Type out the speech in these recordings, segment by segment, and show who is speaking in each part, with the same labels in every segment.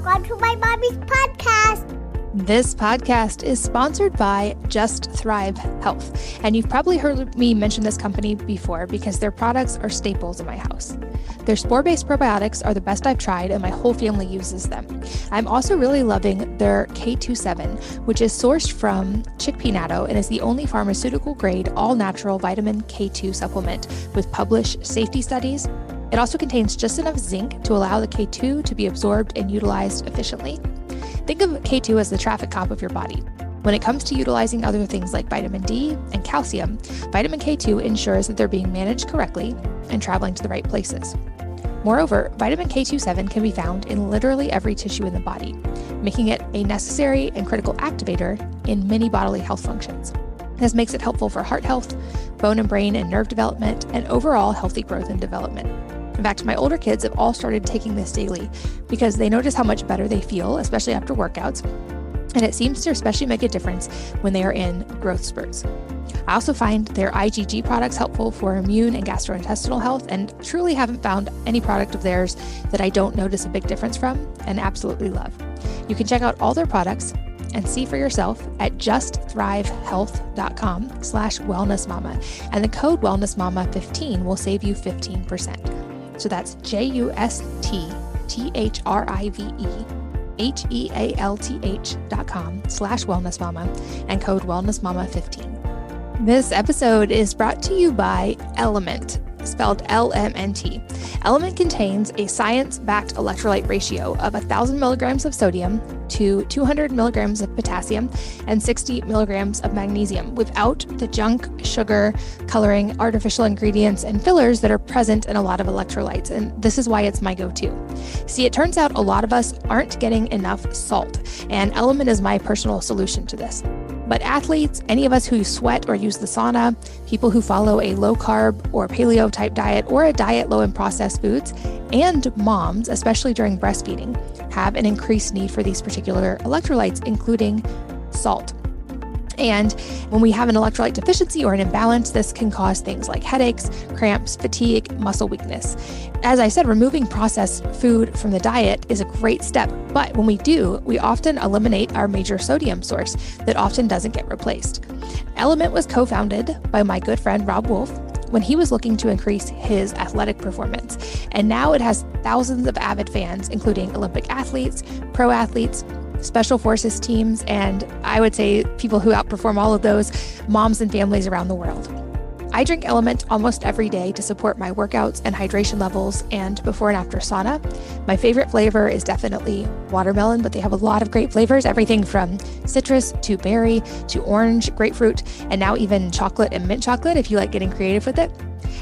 Speaker 1: Welcome to my mommy's podcast.
Speaker 2: This podcast is sponsored by Just Thrive Health. And you've probably heard me mention this company before because their products are staples in my house. Their spore based probiotics are the best I've tried, and my whole family uses them. I'm also really loving their K27, which is sourced from chickpea natto and is the only pharmaceutical grade all natural vitamin K2 supplement with published safety studies. It also contains just enough zinc to allow the K2 to be absorbed and utilized efficiently. Think of K2 as the traffic cop of your body. When it comes to utilizing other things like vitamin D and calcium, vitamin K2 ensures that they're being managed correctly and traveling to the right places. Moreover, vitamin K27 can be found in literally every tissue in the body, making it a necessary and critical activator in many bodily health functions. This makes it helpful for heart health, bone and brain and nerve development, and overall healthy growth and development. In fact, my older kids have all started taking this daily because they notice how much better they feel, especially after workouts. And it seems to especially make a difference when they are in growth spurts. I also find their IgG products helpful for immune and gastrointestinal health, and truly haven't found any product of theirs that I don't notice a big difference from and absolutely love. You can check out all their products and see for yourself at justthrivehealth.com slash wellnessmama. And the code wellnessmama15 will save you 15%. So that's J U S T T H R I V E H E A L T H dot com slash wellness mama and code wellness mama 15. This episode is brought to you by Element spelled LMNT. Element contains a science backed electrolyte ratio of 1,000 milligrams of sodium to 200 milligrams of potassium and 60 milligrams of magnesium without the junk, sugar, coloring, artificial ingredients, and fillers that are present in a lot of electrolytes. And this is why it's my go to. See, it turns out a lot of us aren't getting enough salt, and Element is my personal solution to this. But athletes, any of us who sweat or use the sauna, people who follow a low carb or paleo type diet or a diet low in processed foods, and moms, especially during breastfeeding, have an increased need for these particular electrolytes, including salt. And when we have an electrolyte deficiency or an imbalance, this can cause things like headaches, cramps, fatigue, muscle weakness. As I said, removing processed food from the diet is a great step, but when we do, we often eliminate our major sodium source that often doesn't get replaced. Element was co founded by my good friend Robb Wolf when he was looking to increase his athletic performance. And now it has thousands of avid fans, including Olympic athletes, pro athletes, special forces teams, and I would say people who outperform all of those, moms and families around the world. I drink Element almost every day to support my workouts and hydration levels and before and after sauna. My favorite flavor is definitely watermelon, but they have a lot of great flavors everything from citrus to berry to orange, grapefruit, and now even chocolate and mint chocolate if you like getting creative with it.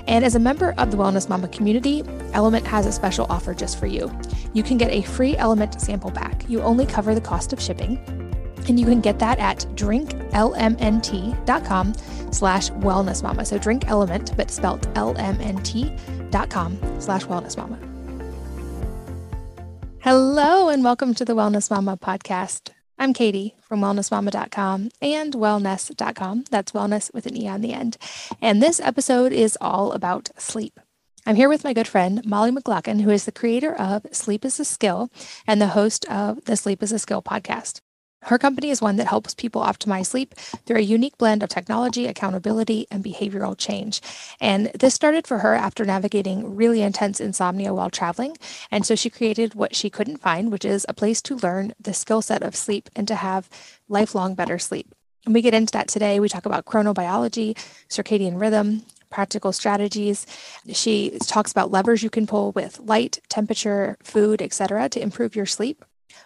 Speaker 2: And as a member of the Wellness Mama community, Element has a special offer just for you. You can get a free Element sample pack. You only cover the cost of shipping. And you can get that at drinklmnt.com slash wellness mama. So drink element, but spelled lmnt.com slash wellness mama. Hello and welcome to the Wellness Mama podcast. I'm Katie from wellnessmama.com and wellnesse.com. That's wellness with an E on the end. And this episode is all about sleep. I'm here with my good friend, Mollie McGlocklin, who is the creator of Sleep is a Skill and the host of the Sleep is a Skill podcast. Her company is one that helps people optimize sleep through a unique blend of technology, accountability, and behavioral change. And this started for her after navigating really intense insomnia while traveling. And so she created what she couldn't find, which is a place to learn the skill set of sleep and to have lifelong better sleep. And we get into that today. We talk about chronobiology, circadian rhythm, practical strategies. She talks about levers you can pull with light, temperature, food, etc., to improve your sleep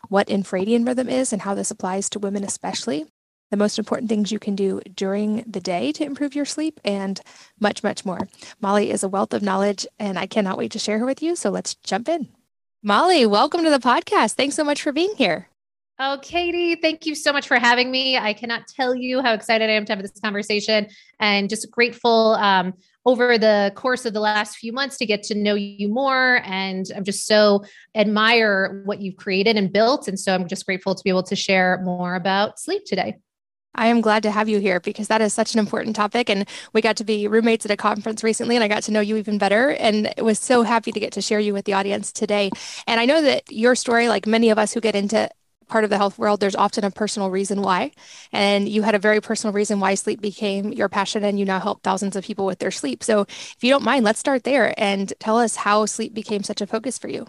Speaker 2: what infradian rhythm is and how this applies to women especially, the most important things you can do during the day to improve your sleep, and much, much more. Mollie is a wealth of knowledge, and I cannot wait to share her with you. So let's jump in. Mollie, welcome to the podcast. Thanks so much for being here.
Speaker 3: Oh, Katie, thank you so much for having me. I cannot tell you how excited I am to have this conversation and just grateful um, over the course of the last few months to get to know you more. And I'm just so admire what you've created and built. And so I'm just grateful to be able to share more about sleep today.
Speaker 2: I am glad to have you here because that is such an important topic. And we got to be roommates at a conference recently, and I got to know you even better. And was so happy to get to share you with the audience today. And I know that your story, like many of us who get into part of the health world, there's often a personal reason why. And you had a very personal reason why sleep became your passion, and you now help thousands of people with their sleep. So, if you don't mind, let's start there and tell us how sleep became such a focus for you.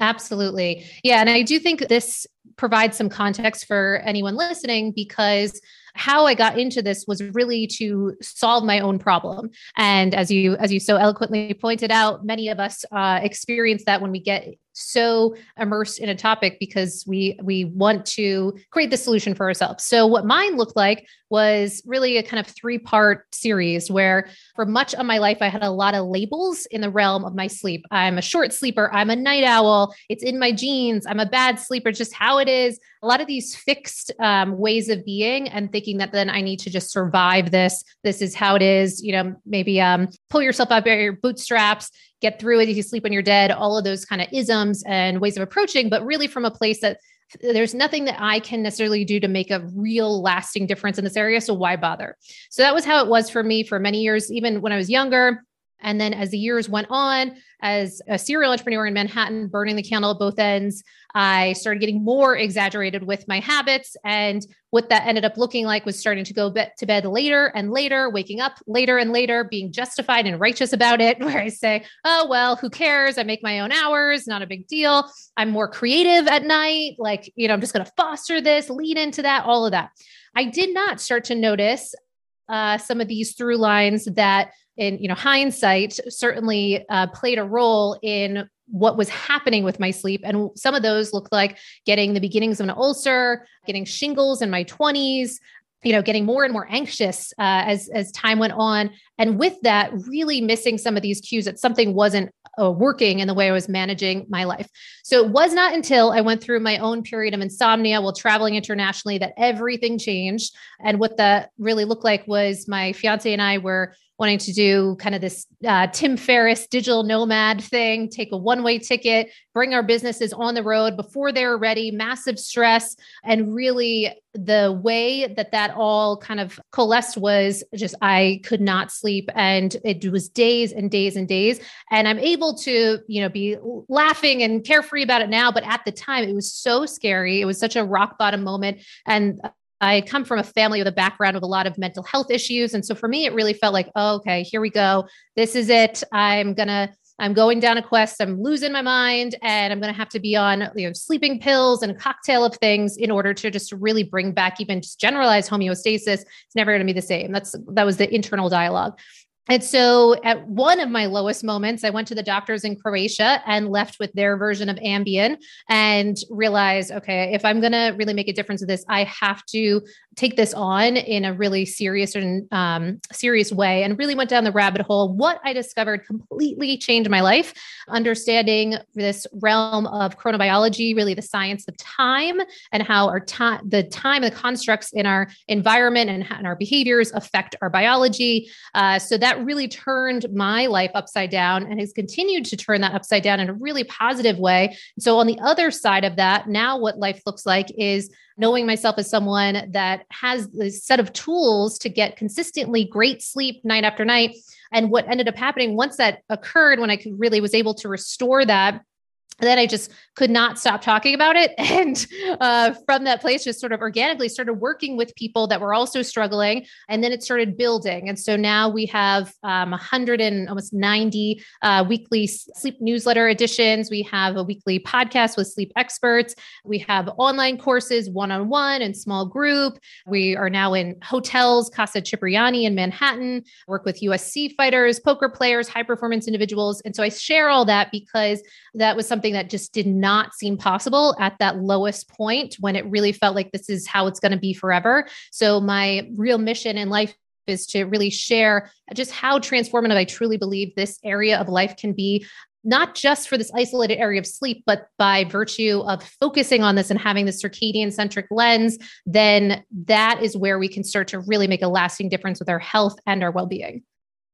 Speaker 3: Absolutely. Yeah. And I do think this provides some context for anyone listening because how I got into this was really to solve my own problem. And as you as you so eloquently pointed out, many of us uh, experience that when we get so immersed in a topic because we we want to create the solution for ourselves. So what mine looked like was really a kind of three-part series where for much of my life I had a lot of labels in the realm of my sleep. I'm a short sleeper, I'm a night owl, it's in my genes, I'm a bad sleeper, just how it is. A lot of these fixed um, ways of being and thinking that then I need to just survive this. This is how it is. You know, maybe um, pull yourself up by your bootstraps get through it if you sleep when you're dead, all of those kind of isms and ways of approaching, but really from a place that there's nothing that I can necessarily do to make a real lasting difference in this area. So why bother? So that was how it was for me for many years, even when I was younger. And then as the years went on, as a serial entrepreneur in Manhattan, burning the candle at both ends, I started getting more exaggerated with my habits. And what that ended up looking like was starting to go to bed later and later, waking up later and later, being justified and righteous about it, where I say, oh, well, who cares? I make my own hours, not a big deal. I'm more creative at night. Like, you know, I'm just going to foster this, lead into that, all of that. I did not start to notice uh, some of these through lines that in you know hindsight certainly uh, played a role in what was happening with my sleep. And some of those looked like getting the beginnings of an ulcer getting shingles in my 20s you know getting more and more anxious uh, as as time went on. And with that really missing some of these cues that something wasn't uh, working in the way i was managing my life. So it was not until i went through my own period of insomnia while traveling internationally that everything changed. And what that really looked like was my fiance and i were wanting to do kind of this uh, Tim Ferriss digital nomad thing, take a one way ticket, bring our businesses on the road before they're ready, massive stress. And really, the way that that all kind of coalesced was just I could not sleep. And it was days and days and days. And I'm able to, you know, be laughing and carefree about it now. But at the time, it was so scary. It was such a rock bottom moment. And I come from a family with a background with a lot of mental health issues. And so for me, it really felt like, oh, okay, here we go. This is it. I'm going to, I'm going down a quest. I'm losing my mind and I'm going to have to be on, you know, sleeping pills and a cocktail of things in order to just really bring back even just generalized homeostasis. It's never going to be the same. That's, that was the internal dialogue. And so at one of my lowest moments, I went to the doctors in Croatia and left with their version of Ambien and realized, okay, if I'm going to really make a difference with this, I have to take this on in a really serious and um, serious way and really went down the rabbit hole. What I discovered completely changed my life. Understanding this realm of chronobiology, really the science of time and how our time, the time, the constructs in our environment and, and our behaviors affect our biology. Uh, so that really turned my life upside down and has continued to turn that upside down in a really positive way. So on the other side of that, now what life looks like is knowing myself as someone that has this set of tools to get consistently great sleep night after night. And what ended up happening once that occurred, when I really was able to restore that then I just could not stop talking about it. And uh, from that place, just sort of organically started working with people that were also struggling. And then it started building. And so now we have um, 100 and almost 90 uh, weekly sleep newsletter editions. We have a weekly podcast with sleep experts. We have online courses, one on one and small group. We are now in hotels, Casa Cipriani in Manhattan, work with UFC fighters, poker players, high performance individuals. And so I share all that because that was something something that just did not seem possible at that lowest point when it really felt like this is how it's going to be forever. So, my real mission in life is to really share just how transformative I truly believe this area of life can be not just for this isolated area of sleep, but by virtue of focusing on this and having the circadian centric lens, then that is where we can start to really make a lasting difference with our health and our well being.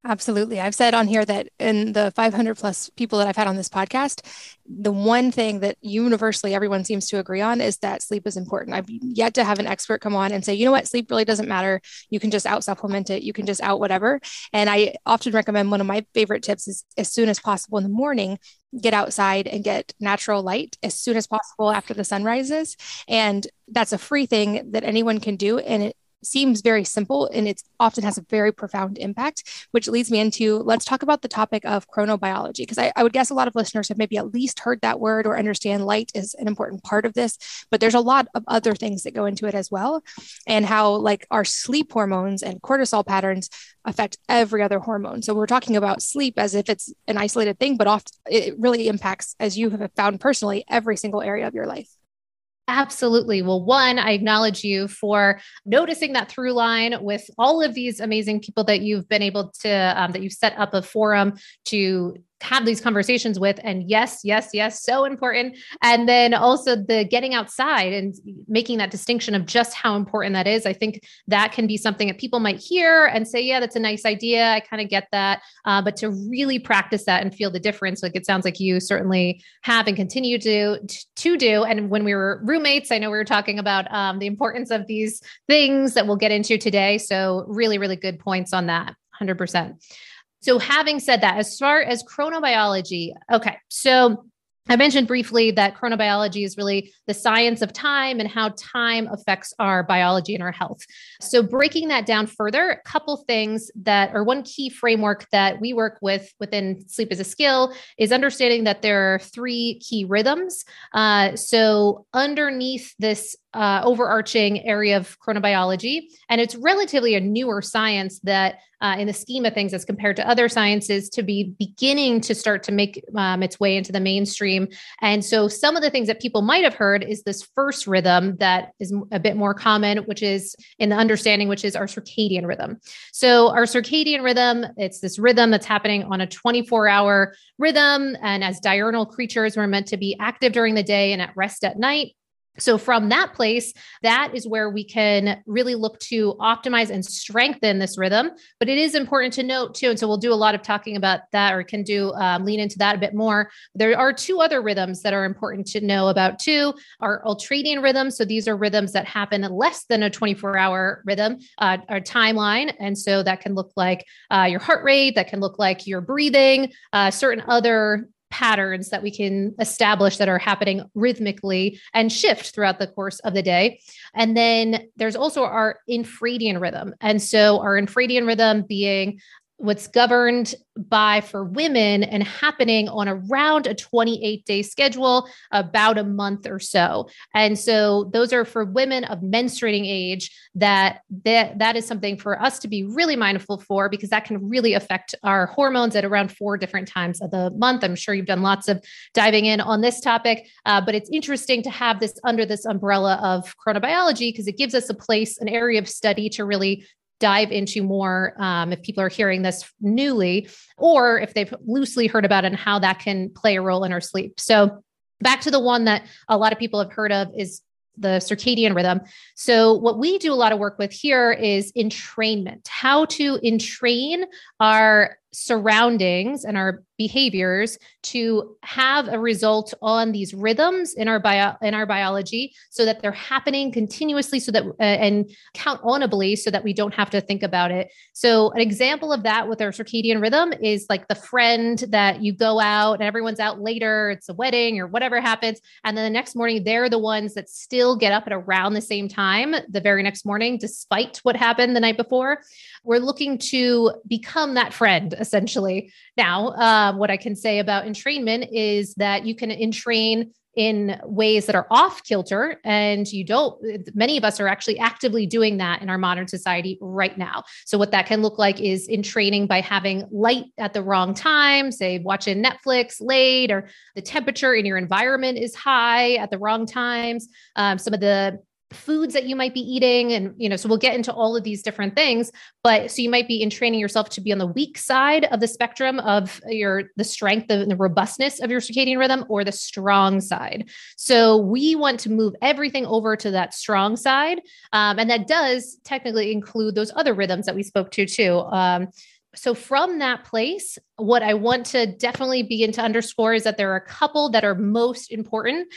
Speaker 2: Absolutely. I've said on here that in the 500 plus people that I've had on this podcast, the one thing that universally everyone seems to agree on is that sleep is important. I've yet to have an expert come on and say, you know what, sleep really doesn't matter. You can just out supplement it. You can just out whatever. And I often recommend one of my favorite tips is as soon as possible in the morning, get outside and get natural light as soon as possible after the sun rises. And that's a free thing that anyone can do. And it seems very simple and it often has a very profound impact, which leads me into let's talk about the topic of chronobiology, because I, I, would guess a lot of listeners have maybe at least heard that word or understand light is an important part of this, but there's a lot of other things that go into it as well. And how, like, our sleep hormones and cortisol patterns affect every other hormone. So we're talking about sleep as if it's an isolated thing, but often it really impacts, as you have found personally, every single area of your life.
Speaker 3: Absolutely. Well, one, I acknowledge you for noticing that through line with all of these amazing people that you've been able to, um, that you've set up a forum to have these conversations with and yes yes yes so important. And then also the getting outside and making that distinction of just how important that is. I think that can be something that people might hear and say yeah that's a nice idea. I kind of get that. Uh, but to really practice that and feel the difference like it sounds like you certainly have and continue to to do. And when we were roommates i know we were talking about um, the importance of these things that we'll get into today. So really really good points on that 100% so, having said that, as far as chronobiology, okay, so I mentioned briefly that chronobiology is really the science of time and how time affects our biology and our health. So, breaking that down further, a couple things that are one key framework that we work with within Sleep is a Skill is understanding that there are three key rhythms. Uh, so, underneath this uh, overarching area of chronobiology. And it's relatively a newer science that, uh, in the scheme of things, as compared to other sciences, to be beginning to start to make um, its way into the mainstream. And so, some of the things that people might have heard is this first rhythm that is a bit more common, which is in the understanding, which is our circadian rhythm. So, our circadian rhythm, it's this rhythm that's happening on a 24 hour rhythm. And as diurnal creatures, we're meant to be active during the day and at rest at night. So, from that place, that is where we can really look to optimize and strengthen this rhythm. But it is important to note too, and so we'll do a lot of talking about that, or can do um, lean into that a bit more. There are two other rhythms that are important to know about too: our ultradian rhythms. So these are rhythms that happen less than a 24-hour rhythm, uh, our timeline, and so that can look like uh, your heart rate, that can look like your breathing, uh, certain other patterns that we can establish that are happening rhythmically and shift throughout the course of the day. And then there's also our infradian rhythm. And so our infradian rhythm being what's governed by for women and happening on around a 28 day schedule about a month or so. And so those are for women of menstruating age that that, that is something for us to be really mindful for because that can really affect our hormones at around four different times of the month. I'm sure you've done lots of diving in on this topic uh, but it's interesting to have this under this umbrella of chronobiology because it gives us a place an area of study to really dive into more um, if people are hearing this newly, or if they've loosely heard about it and how that can play a role in our sleep. So, back to the one that a lot of people have heard of is the circadian rhythm. So, what we do a lot of work with here is entrainment, how to entrain our surroundings and our behaviors to have a result on these rhythms in our bio in our biology so that they're happening continuously so that uh, and countably so that we don't have to think about it. So an example of that with our circadian rhythm is like the friend that you go out and everyone's out later it's a wedding or whatever happens and then the next morning they're the ones that still get up at around the same time the very next morning despite what happened the night before we're looking to become that friend essentially. Now, uh, what I can say about entrainment is that you can entrain in ways that are off kilter and you don't many of us are actually actively doing that in our modern society right now so what that can look like is in training by having light at the wrong time say watching netflix late or the temperature in your environment is high at the wrong times um, some of the foods that you might be eating and you know so we'll get into all of these different things but so you might be in training yourself to be on the weak side of the spectrum of your the strength and the robustness of your circadian rhythm or the strong side. So we want to move everything over to that strong side um, and that does technically include those other rhythms that we spoke to too. Um, so from that place, what I want to definitely begin to underscore is that there are a couple that are most important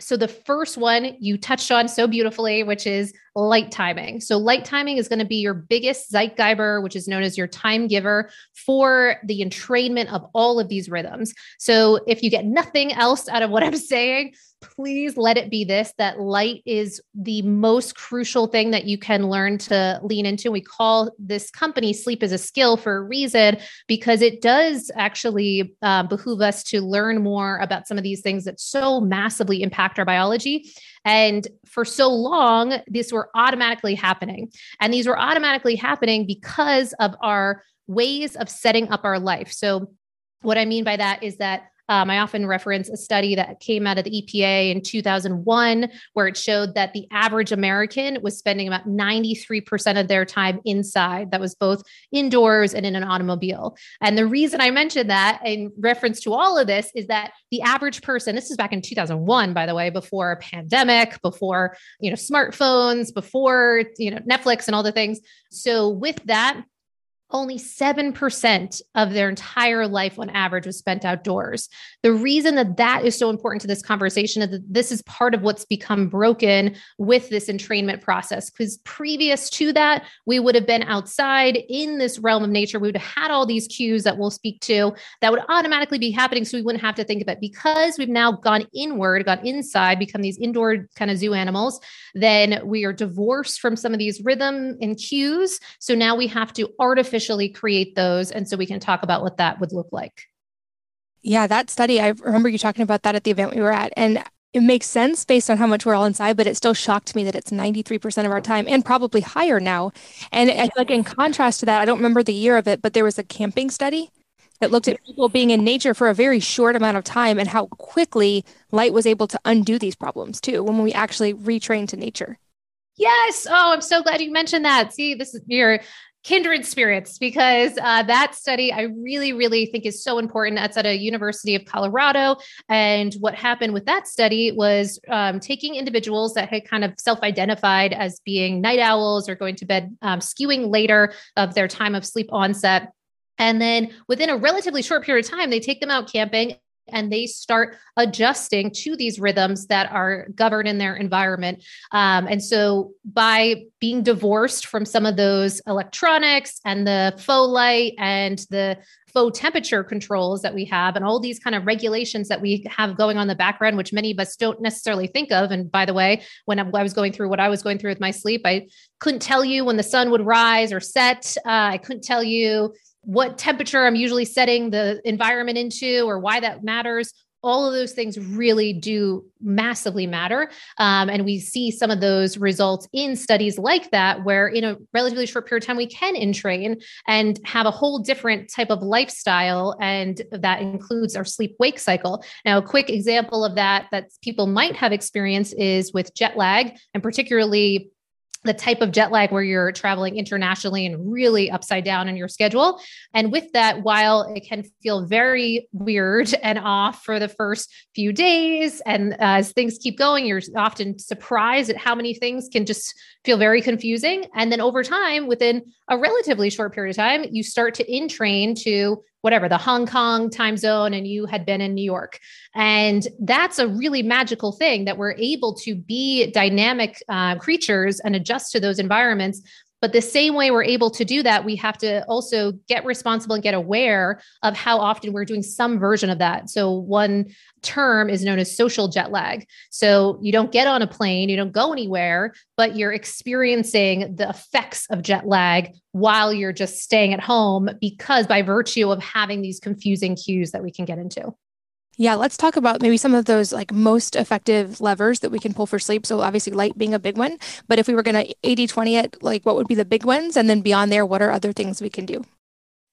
Speaker 3: so the first one you touched on so beautifully which is light timing. So light timing is going to be your biggest zeitgeber which is known as your time giver for the entrainment of all of these rhythms. So if you get nothing else out of what i'm saying please let it be this that light is the most crucial thing that you can learn to lean into. We call this company Sleep is a Skill for a reason because it does actually uh, behoove us to learn more about some of these things that so massively impact our biology. And for so long, these were automatically happening. And these were automatically happening because of our ways of setting up our life. So, what I mean by that is that um, I often reference a study that came out of the EPA in 2001, where it showed that the average American was spending about 93% of their time inside. That was both indoors and in an automobile. And the reason I mentioned that in reference to all of this is that the average person, this is back in 2001, by the way, before a pandemic, before, you know, smartphones, before, you know, Netflix and all the things. So with that, only 7% of their entire life on average was spent outdoors. The reason that that is so important to this conversation is that this is part of what's become broken with this entrainment process. Because previous to that, we would have been outside in this realm of nature. We would have had all these cues that we'll speak to that would automatically be happening. So we wouldn't have to think of it. Because we've now gone inward, gone inside, become these indoor kind of zoo animals, then we are divorced from some of these rhythm and cues. So now we have to artificially artificially create those. And so we can talk about what that would look like.
Speaker 2: Yeah, that study, I remember you talking about that at the event we were at. And it makes sense based on how much we're all inside, but it still shocked me that it's 93% of our time and probably higher now. And I like in contrast to that, I don't remember the year of it, but there was a camping study that looked at people being in nature for a very short amount of time and how quickly light was able to undo these problems too when we actually retrain to nature.
Speaker 3: Yes. Oh, I'm so glad you mentioned that. See, this is you're kindred spirits because uh, that study I really, really think is so important. That's at a University of Colorado. And what happened with that study was um, taking individuals that had kind of self identified as being night owls or going to bed um, skewing later of their time of sleep onset. And then within a relatively short period of time, they take them out camping and they start adjusting to these rhythms that are governed in their environment. Um, and so by being divorced from some of those electronics and the faux light and the faux temperature controls that we have and all these kind of regulations that we have going on the background which many of us don't necessarily think of and by the way when i was going through what i was going through with my sleep i couldn't tell you when the sun would rise or set uh, i couldn't tell you what temperature I'm usually setting the environment into or why that matters. All of those things really do massively matter. Um, and we see some of those results in studies like that, where in a relatively short period of time, we can entrain and have a whole different type of lifestyle. And that includes our sleep wake cycle. Now, a quick example of that that people might have experienced is with jet lag, and particularly the type of jet lag where you're traveling internationally and really upside down in your schedule. And with that, while it can feel very weird and off for the first few days, and as things keep going, you're often surprised at how many things can just feel very confusing. And then over time, within a relatively short period of time, you start to entrain to whatever the Hong Kong time zone and you had been in New York. And that's a really magical thing that we're able to be dynamic uh, creatures and adjust to those environments but the same way we're able to do that, we have to also get responsible and get aware of how often we're doing some version of that. So, one term is known as social jet lag. So, you don't get on a plane, you don't go anywhere, but you're experiencing the effects of jet lag while you're just staying at home because by virtue of having these confusing cues that we can get into.
Speaker 2: Yeah, let's talk about maybe some of those like most effective levers that we can pull for sleep. So obviously light being a big one, but if we were going to 80 20 it, like what would be the big ones and then beyond there what are other things we can do?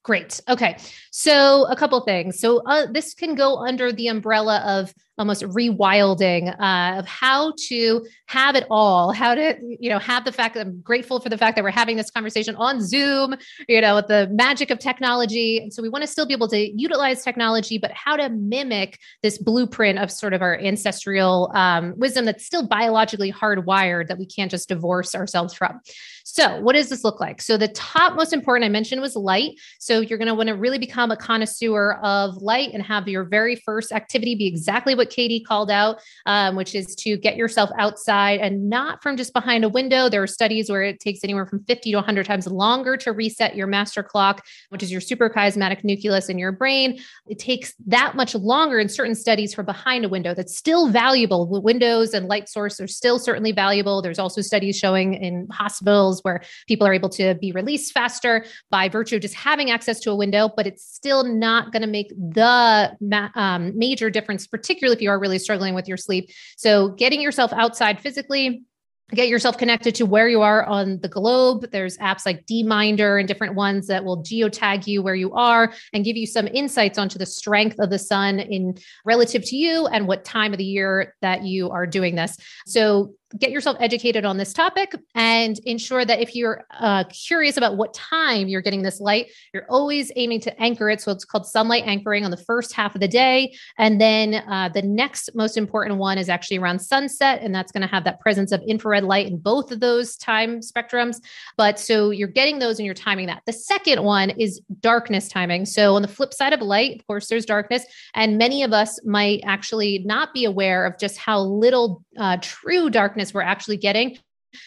Speaker 3: Great. Okay. So, a couple things. So, uh, this can go under the umbrella of almost rewilding uh, of how to have it all, how to, you know, have the fact that I'm grateful for the fact that we're having this conversation on Zoom, you know, with the magic of technology. And so we want to still be able to utilize technology, but how to mimic this blueprint of sort of our ancestral um, wisdom that's still biologically hardwired that we can't just divorce ourselves from. So, what does this look like? So, the top most important I mentioned was light. So, you're going to want to really become a connoisseur of light and have your very first activity be exactly what Katie called out, um, which is to get yourself outside and not from just behind a window. There are studies where it takes anywhere from 50 to 100 times longer to reset your master clock, which is your suprachiasmatic nucleus in your brain. It takes that much longer in certain studies for behind a window. That's still valuable. Windows and light source are still certainly valuable. There's also studies showing in hospitals where people are able to be released faster by virtue of just having access to a window, but it's still not going to make the ma- um, major difference, particularly if you are really struggling with your sleep. So, getting yourself outside physically, get yourself connected to where you are on the globe. There's apps like DMinder and different ones that will geotag you where you are and give you some insights onto the strength of the sun in relative to you and what time of the year that you are doing this. So get yourself educated on this topic and ensure that if you're uh, curious about what time you're getting this light, you're always aiming to anchor it. So it's called sunlight anchoring on the first half of the day. And then uh, the next most important one is actually around sunset. And that's going to have that presence of infrared light in both of those time spectrums. But so you're getting those and you're timing that. The second one is darkness timing. So on the flip side of light, of course, there's darkness. And many of us might actually not be aware of just how little uh, true darkness we're actually getting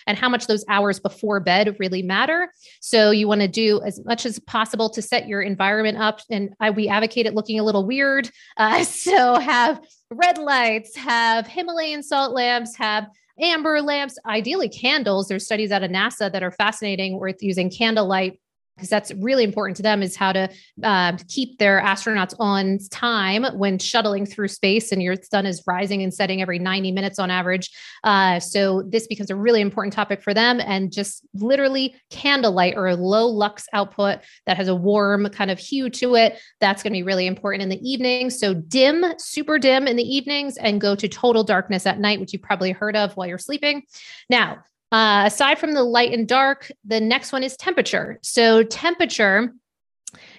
Speaker 3: and how much those hours before bed really matter. So you want to do as much as possible to set your environment up. And I, we advocate it looking a little weird. Uh, so have red lights, have Himalayan salt lamps, have amber lamps, ideally candles. There's studies out of NASA that are fascinating with using candlelight because that's really important to them is how to uh, keep their astronauts on time when shuttling through space and your sun is rising and setting every 90 minutes on average. Uh, so this becomes a really important topic for them and just literally candlelight or a low lux output that has a warm kind of hue to it. That's going to be really important in the evening. So dim super dim in the evenings and go to total darkness at night which you've probably heard of while you're sleeping. Now uh, aside from the light and dark, the next one is temperature. So, temperature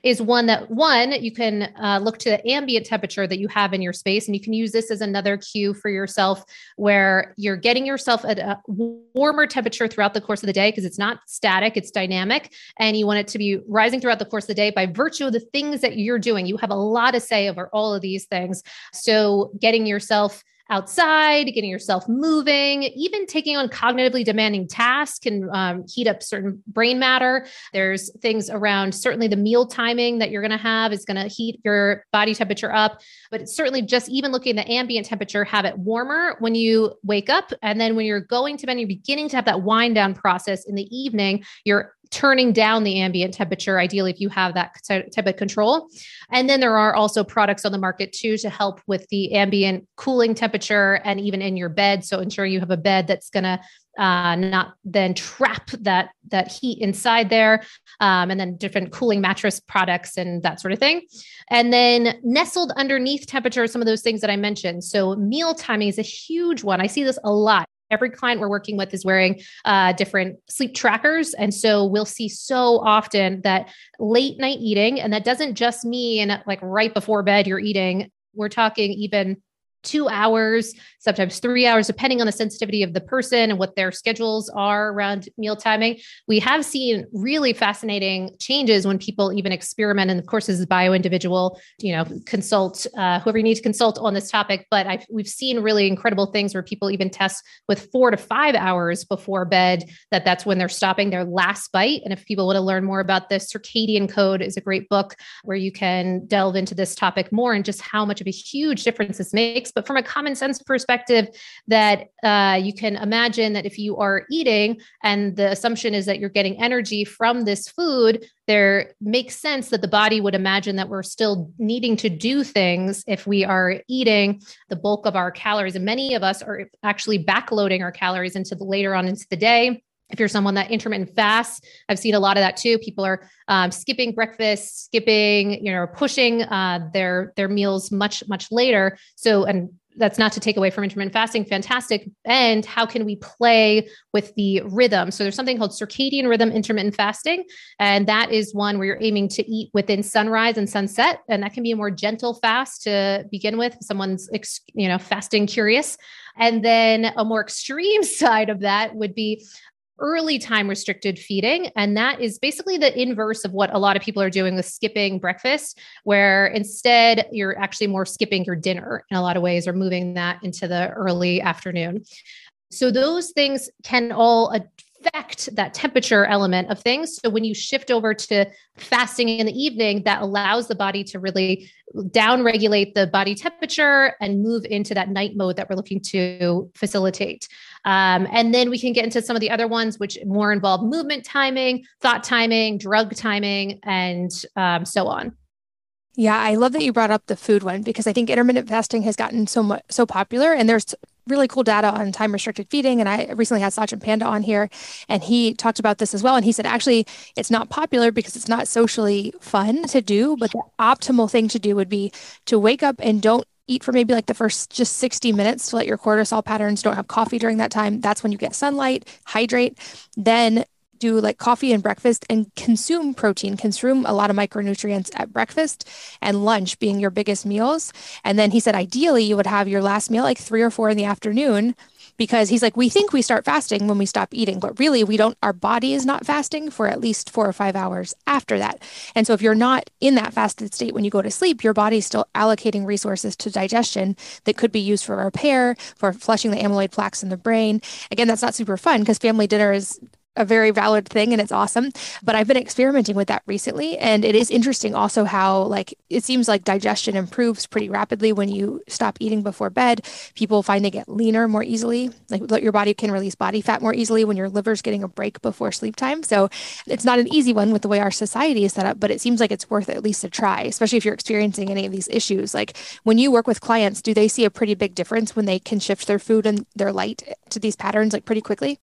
Speaker 3: is one that one you can uh, look to the ambient temperature that you have in your space and you can use this as another cue for yourself where you're getting yourself at a warmer temperature throughout the course of the day because it's not static it's dynamic and you want it to be rising throughout the course of the day by virtue of the things that you're doing you have a lot to say over all of these things so getting yourself outside, getting yourself moving, even taking on cognitively demanding tasks can um, heat up certain brain matter. There's things around certainly the meal timing that you're going to have is going to heat your body temperature up. But it's certainly just even looking at the ambient temperature, have it warmer when you wake up. And then when you're going to bed, you're beginning to have that wind down process in the evening, you're turning down the ambient temperature, ideally, if you have that type of control. And then there are also products on the market too to help with the ambient cooling temperature and even in your bed. So ensuring you have a bed that's going to uh, not then trap that that heat inside there um, and then different cooling mattress products and that sort of thing and then nestled underneath temperature some of those things that i mentioned so meal timing is a huge one i see this a lot every client we're working with is wearing uh, different sleep trackers. And so we'll see so often that late night eating, and that doesn't just mean like right before bed you're eating. We're talking even two hours, sometimes three hours, depending on the sensitivity of the person and what their schedules are around meal timing. We have seen really fascinating changes when people even experiment. And of course, this is bio individual, you know, consult uh, whoever you need to consult on this topic. But I've, we've seen really incredible things where people even test with four to five hours before bed that that's when they're stopping their last bite. And if people want to learn more about this, Circadian Code is a great book where you can delve into this topic more and just how much of a huge difference this makes but from a common sense perspective, that uh, you can imagine that if you are eating and the assumption is that you're getting energy from this food, there makes sense that the body would imagine that we're still needing to do things if we are eating the bulk of our calories. And many of us are actually backloading our calories into the later on into the day if you're someone that intermittent fasts i've seen a lot of that too. People are um, skipping breakfast skipping you know pushing uh, their their meals much much later. So and that's not to take away from intermittent fasting fantastic. And how can we play with the rhythm? So there's something called circadian rhythm intermittent fasting and that is one where you're aiming to eat within sunrise and sunset and that can be a more gentle fast to begin with someone's you know fasting curious. And then a more extreme side of that would be early time restricted feeding. And that is basically the inverse of what a lot of people are doing with skipping breakfast, where instead you're actually more skipping your dinner in a lot of ways or moving that into the early afternoon. So those things can all affect that temperature element of things. So when you shift over to fasting in the evening, that allows the body to really down regulate the body temperature and move into that night mode that we're looking to facilitate. Um, and then we can get into some of the other ones, which more involve movement timing, thought timing, drug timing, and um, so on.
Speaker 2: Yeah, I love that you brought up the food one because I think intermittent fasting has gotten so much so popular, and there's really cool data on time restricted feeding. And I recently had Sachin Panda on here, and he talked about this as well. And he said actually it's not popular because it's not socially fun to do, but the optimal thing to do would be to wake up and don't eat for maybe like the first just 60 minutes to let your cortisol patterns don't have coffee during that time. That's when you get sunlight, hydrate, then do like coffee and breakfast and consume protein, consume a lot of micronutrients at breakfast and lunch being your biggest meals. And then he said, ideally, you would have your last meal like three or four in the afternoon because he's like, we think we start fasting when we stop eating, but really we don't, our body is not fasting for at least four or five hours after that. And so if you're not in that fasted state when you go to sleep, your body's still allocating resources to digestion that could be used for repair, for flushing the amyloid plaques in the brain. Again, that's not super fun because family dinner is a very valid thing and it's awesome. But I've been experimenting with that recently. And it is interesting also how, like, it seems like digestion improves pretty rapidly when you stop eating before bed. People find they get leaner more easily. Like, your body can release body fat more easily when your liver's getting a break before sleep time. So it's not an easy one with the way our society is set up, but it seems like it's worth at least a try, especially if you're experiencing any of these issues. Like, when you work with clients, do they see a pretty big difference when they can shift their food and their light to these patterns like pretty quickly?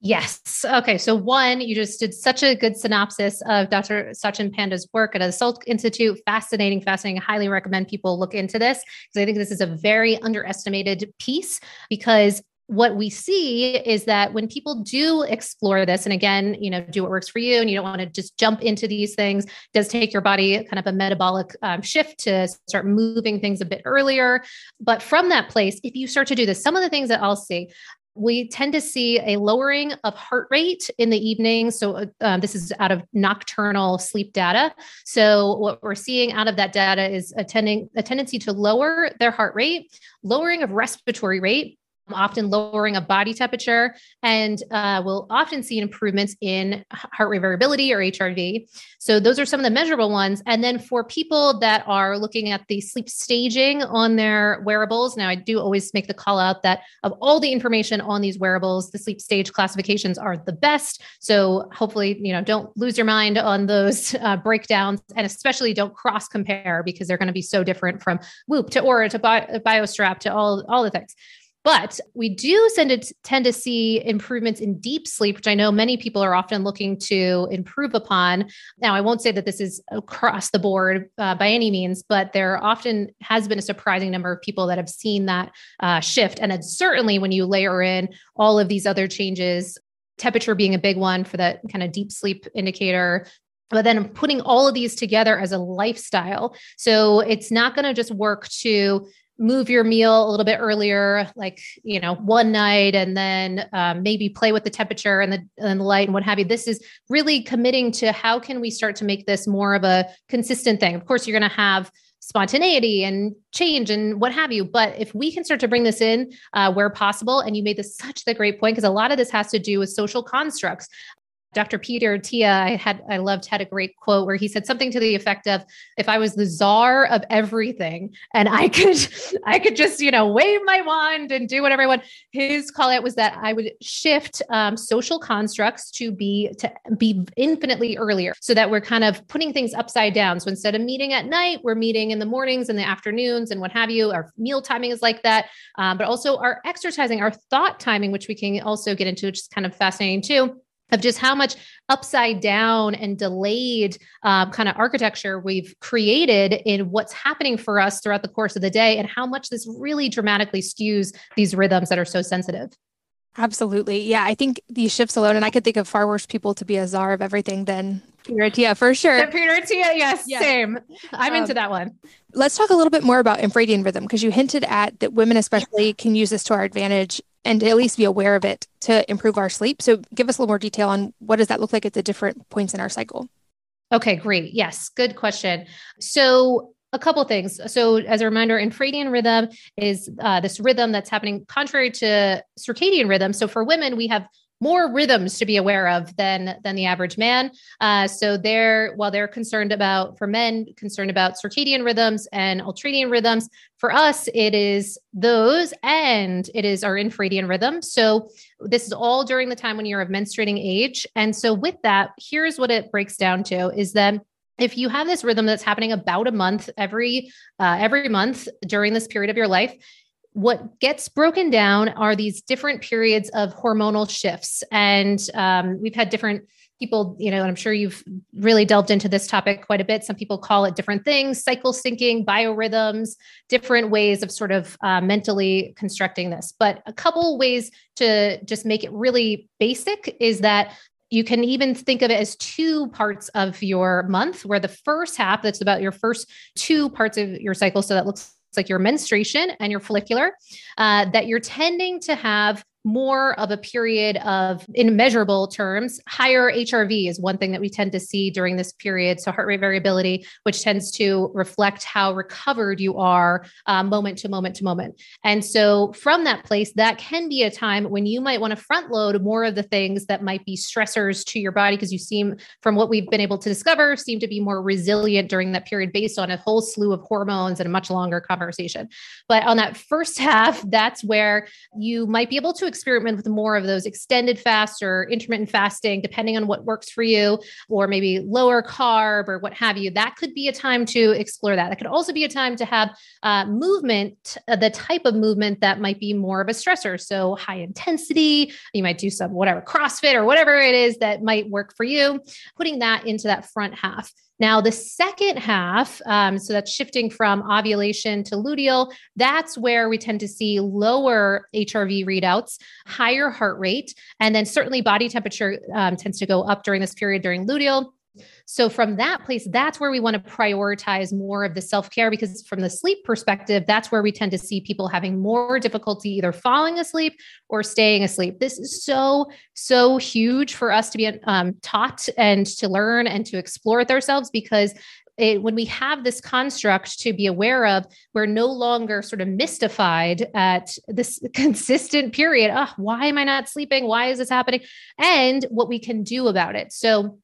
Speaker 3: Yes. Okay. So, one, you just did such a good synopsis of Dr. Sachin Panda's work at the Salk Institute. Fascinating, fascinating. Highly recommend people look into this because I think this is a very underestimated piece because what we see is that when people do explore this and again you know do what works for you and you don't want to just jump into these things does take your body kind of a metabolic um, shift to start moving things a bit earlier but from that place if you start to do this some of the things that i'll see we tend to see a lowering of heart rate in the evening. So, uh, um, this is out of nocturnal sleep data. So, what we're seeing out of that data is attending a tendency to lower their heart rate, lowering of respiratory rate, often lowering of body temperature, and uh, we'll often see improvements in heart rate variability or HRV. So, those are some of the measurable ones. And then for people that are looking at the sleep staging on their wearables, now I do always make the call out that of all the information on these wearables, the sleep stage classifications are the best. So, hopefully, you know, don't lose your mind on those uh, breakdowns, and especially don't cross compare because they're going to be so different from Whoop to Oura to Bi- BioStrap to all all the things. But we do tend to see improvements in deep sleep, which I know many people are often looking to improve upon. Now, I won't say that this is across the board uh, by any means, but there often has been a surprising number of people that have seen that uh, shift. And then certainly when you layer in all of these other changes, temperature being a big one for that kind of deep sleep indicator, but then putting all of these together as a lifestyle. So it's not going to just work to move your meal a little bit earlier, like, you know, one night and then um, maybe play with the temperature and the, and the light and what have you. This is really committing to how can we start to make this more of a consistent thing. Of course, you're going to have spontaneity and change and what have you. But if we can start to bring this in uh, where possible, and you made this such the great point, because a lot of this has to do with social constructs. Dr. Peter Attia, I had I loved had a great quote where he said something to the effect of, "If I was the czar of everything and I could I could just you know wave my wand and do whatever I want," his call out was that I would shift um, social constructs to be to be infinitely earlier, so that we're kind of putting things upside down. So instead of meeting at night, we're meeting in the mornings and the afternoons and what have you. Our meal timing is like that, um, but also our exercising, our thought timing, which we can also get into, which is kind of fascinating too of just how much upside down and delayed um, kind of architecture we've created in what's happening for us throughout the course of the day and how much this really dramatically skews these rhythms that are so sensitive.
Speaker 2: Absolutely. Yeah. I think these shifts alone, and I could think of far worse people to be a czar of everything than Peter Attia for sure.
Speaker 3: The yes, yes. same. I'm um, into that one.
Speaker 2: Let's talk a little bit more about infradian rhythm because you hinted at that women, especially, can use this to our advantage and at least be aware of it to improve our sleep. So give us a little more detail on what does that look like at the different points in our cycle?
Speaker 3: Okay, great. Yes, good question. So a couple things. So, as a reminder, infradian rhythm is uh, this rhythm that's happening contrary to circadian rhythm. So, for women, we have more rhythms to be aware of than than the average man. Uh, so they're while they're concerned about for men concerned about circadian rhythms and ultradian rhythms. For us, it is those and it is our infradian rhythm. So this is all during the time when you're of menstruating age. And so with that, here's what it breaks down to: is that if you have this rhythm that's happening about a month every uh, every month during this period of your life what gets broken down are these different periods of hormonal shifts. And um, we've had different people, you know, and I'm sure you've really delved into this topic quite a bit. Some people call it different things, cycle syncing, biorhythms, different ways of sort of uh, mentally constructing this. But a couple ways to just make it really basic is that you can even think of it as two parts of your month, where the first half, that's about your first two parts of your cycle. So that looks like your menstruation and your follicular, uh, that you're tending to have more of a period of, in measurable terms, higher HRV is one thing that we tend to see during this period. So, heart rate variability, which tends to reflect how recovered you are uh, moment to moment to moment. And so, from that place, that can be a time when you might want to front load more of the things that might be stressors to your body because you seem, from what we've been able to discover, seem to be more resilient during that period based on a whole slew of hormones and a much longer conversation. But on that first half, that's where you might be able to experiment with more of those extended fasts or intermittent fasting, depending on what works for you, or maybe lower carb or what have you. That could be a time to explore that. That could also be a time to have uh, movement, uh, the type of movement that might be more of a stressor. So high intensity, you might do some whatever CrossFit or whatever it is that might work for you, putting that into that front half. Now, the second half, um, so that's shifting from ovulation to luteal, that's where we tend to see lower HRV readouts, higher heart rate, and then certainly body temperature um, tends to go up during this period during luteal. So, from that place, that's where we want to prioritize more of the self care because, from the sleep perspective, that's where we tend to see people having more difficulty either falling asleep or staying asleep. This is so, so huge for us to be um, taught and to learn and to explore with ourselves because it, when we have this construct to be aware of, we're no longer sort of mystified at this consistent period. Oh, why am I not sleeping? Why is this happening? And what we can do about it. So,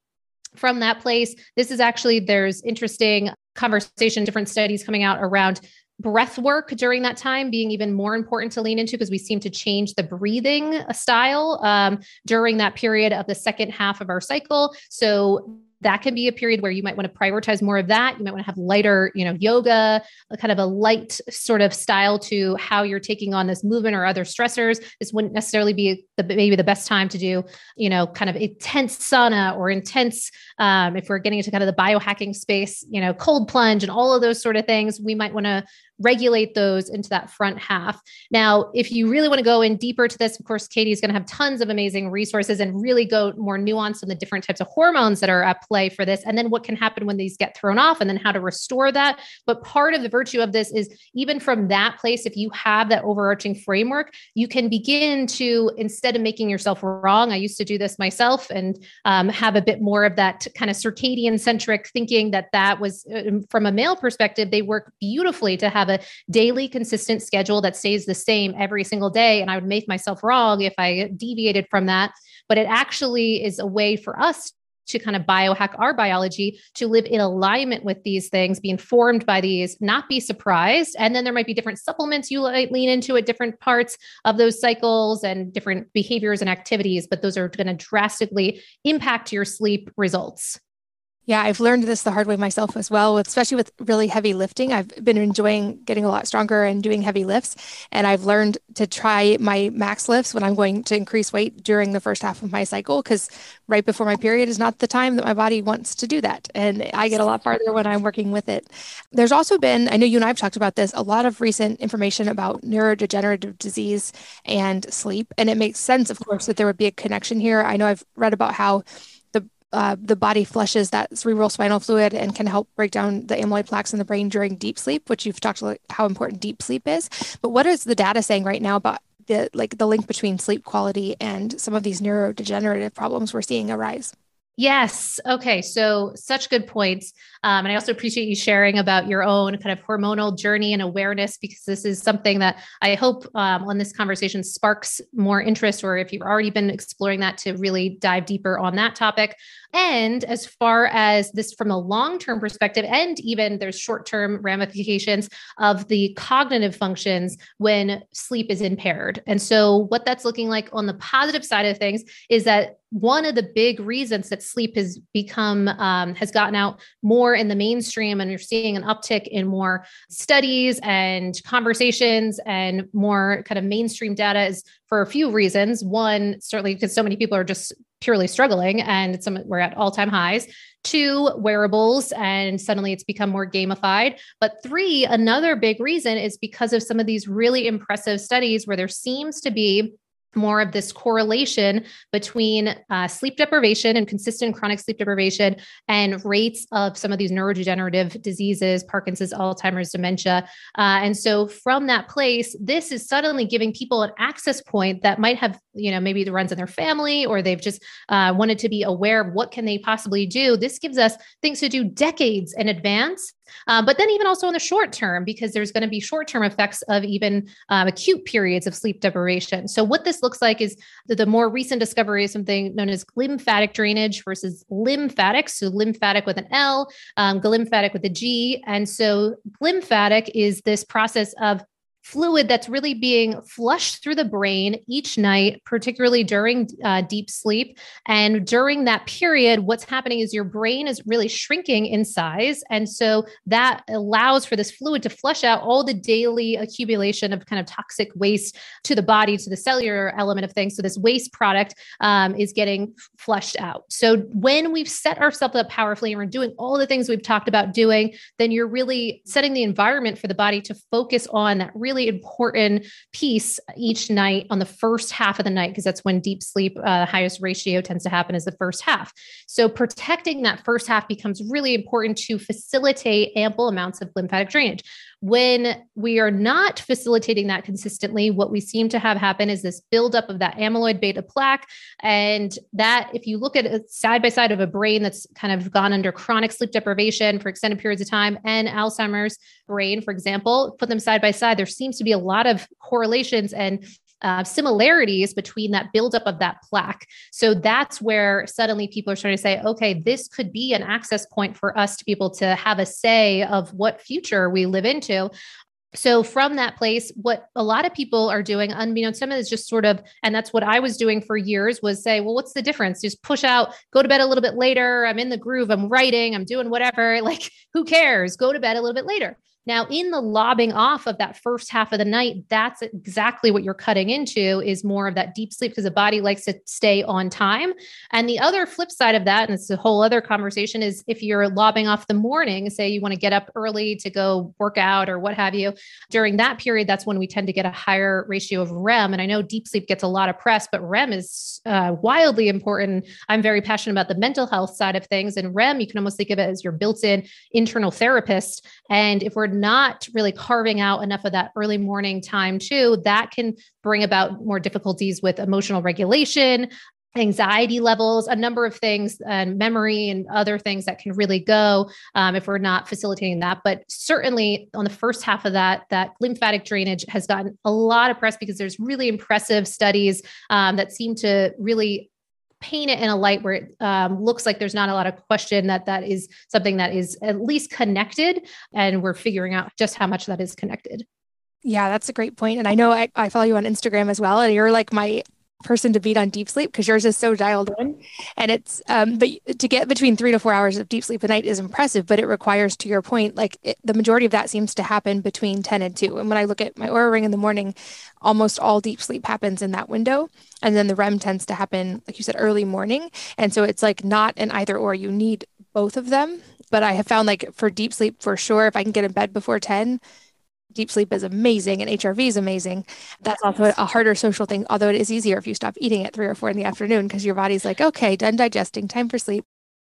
Speaker 3: from that place. This is actually, there's interesting conversation, different studies coming out around breath work during that time being even more important to lean into because we seem to change the breathing style um, during that period of the second half of our cycle. So that can be a period where you might want to prioritize more of that. You might want to have lighter, you know, yoga, kind of a light sort of style to how you're taking on this movement or other stressors. This wouldn't necessarily be the maybe the best time to do, you know, kind of intense sauna or intense. Um, if we're getting into kind of the biohacking space, you know, cold plunge and all of those sort of things, we might want to regulate those into that front half. Now, if you really want to go in deeper to this, of course, Katie is going to have tons of amazing resources and really go more nuanced on the different types of hormones that are at play for this, and then what can happen when these get thrown off, and then how to restore that. But part of the virtue of this is even from that place, if you have that overarching framework, you can begin to, instead of making yourself wrong, I used to do this myself and um, have a bit more of that kind of circadian centric thinking that that was uh, from a male perspective, they work beautifully to have a daily consistent schedule that stays the same every single day. And I would make myself wrong if I deviated from that. But it actually is a way for us to kind of biohack our biology to live in alignment with these things, be informed by these, not be surprised. And then there might be different supplements you might lean into at different parts of those cycles and different behaviors and activities, but those are going to drastically impact your sleep results.
Speaker 2: Yeah, I've learned this the hard way myself as well, especially with really heavy lifting. I've been enjoying getting a lot stronger and doing heavy lifts. And I've learned to try my max lifts when I'm going to increase weight during the first half of my cycle, because right before my period is not the time that my body wants to do that. And I get a lot farther when I'm working with it. There's also been, I know you and I have talked about this, a lot of recent information about neurodegenerative disease and sleep. And it makes sense, of course, that there would be a connection here. I know I've read about how uh, the body flushes that cerebral spinal fluid and can help break down the amyloid plaques in the brain during deep sleep, which you've talked about how important deep sleep is. But what is the data saying right now about the like the link between sleep quality and some of these neurodegenerative problems we're seeing arise?
Speaker 3: Yes. Okay. So, such good points. Um, and I also appreciate you sharing about your own kind of hormonal journey and awareness, because this is something that I hope um, on this conversation sparks more interest, or if you've already been exploring that, to really dive deeper on that topic. And as far as this from a long term perspective, and even there's short term ramifications of the cognitive functions when sleep is impaired. And so, what that's looking like on the positive side of things is that one of the big reasons that sleep has become um, has gotten out more in the mainstream and you're seeing an uptick in more studies and conversations and more kind of mainstream data is for a few reasons one certainly because so many people are just purely struggling and some we're at all-time highs. Two wearables and suddenly it's become more gamified. But three another big reason is because of some of these really impressive studies where there seems to be more of this correlation between uh, sleep deprivation and consistent chronic sleep deprivation and rates of some of these neurodegenerative diseases, Parkinson's, Alzheimer's, dementia. Uh, and so, from that place, this is suddenly giving people an access point that might have, you know, maybe the runs in their family or they've just uh, wanted to be aware of what can they possibly do. This gives us things to do decades in advance uh, but then, even also in the short term, because there's going to be short term effects of even um, acute periods of sleep deprivation. So, what this looks like is the, the more recent discovery is something known as glymphatic drainage versus lymphatic. So, lymphatic with an L, um, glymphatic with a G. And so, glymphatic is this process of fluid that's really being flushed through the brain each night, particularly during uh, deep sleep. And during that period, what's happening is your brain is really shrinking in size. And so that allows for this fluid to flush out all the daily accumulation of kind of toxic waste to the body, to the cellular element of things. So this waste product um, is getting flushed out. So when we've set ourselves up powerfully and we're doing all the things we've talked about doing, then you're really setting the environment for the body to focus on that really really important piece each night on the first half of the night, because that's when deep sleep, uh, highest ratio tends to happen is the first half. So protecting that first half becomes really important to facilitate ample amounts of glymphatic drainage. When we are not facilitating that consistently, what we seem to have happen is this buildup of that amyloid beta plaque. And that, if you look at it side by side of a brain that's kind of gone under chronic sleep deprivation for extended periods of time and Alzheimer's brain, for example, put them side by side, there seems to be a lot of correlations and uh, similarities between that buildup of that plaque. So that's where suddenly people are starting to say, okay, this could be an access point for us to be able to have a say of what future we live into. So from that place, what a lot of people are doing, unbeknownst to them, is just sort of, and that's what I was doing for years, was say, well, what's the difference? Just push out, go to bed a little bit later. I'm in the groove. I'm writing. I'm doing whatever. Like, who cares? Go to bed a little bit later. Now, in the lobbing off of that first half of the night, that's exactly what you're cutting into is more of that deep sleep because the body likes to stay on time. And the other flip side of that, and it's a whole other conversation, is if you're lobbing off the morning, say you want to get up early to go work out or what have you, during that period, that's when we tend to get a higher ratio of REM. And I know deep sleep gets a lot of press, but REM is uh, wildly important. I'm very passionate about the mental health side of things. And REM, you can almost think of it as your built in internal therapist. And if we're not really carving out enough of that early morning time too, that can bring about more difficulties with emotional regulation, anxiety levels, a number of things, and memory and other things that can really go um, if we're not facilitating that. But certainly on the first half of that, that glymphatic drainage has gotten a lot of press because there's really impressive studies um, that seem to really paint it in a light where it um, looks like there's not a lot of question that that is something that is at least connected and we're figuring out just how much that is connected.
Speaker 2: Yeah that's a great point and i know i, I follow you on instagram as well and you're like my person to beat on deep sleep because yours is so dialed in. And it's, um, but to get between three to four hours of deep sleep a night is impressive, but it requires, to your point, like it, the majority of that seems to happen between 10 and 2. And when I look at my Oura ring in the morning, almost all deep sleep happens in that window. And then the REM tends to happen, like you said, early morning. And so it's like not an either or, you need both of them. But I have found like for deep sleep, for sure, if I can get in bed before 10, deep sleep is amazing and HRV is amazing. That's also a harder social thing, although it is easier if you stop eating at three or four in the afternoon because your body's like, okay, done digesting, time for sleep.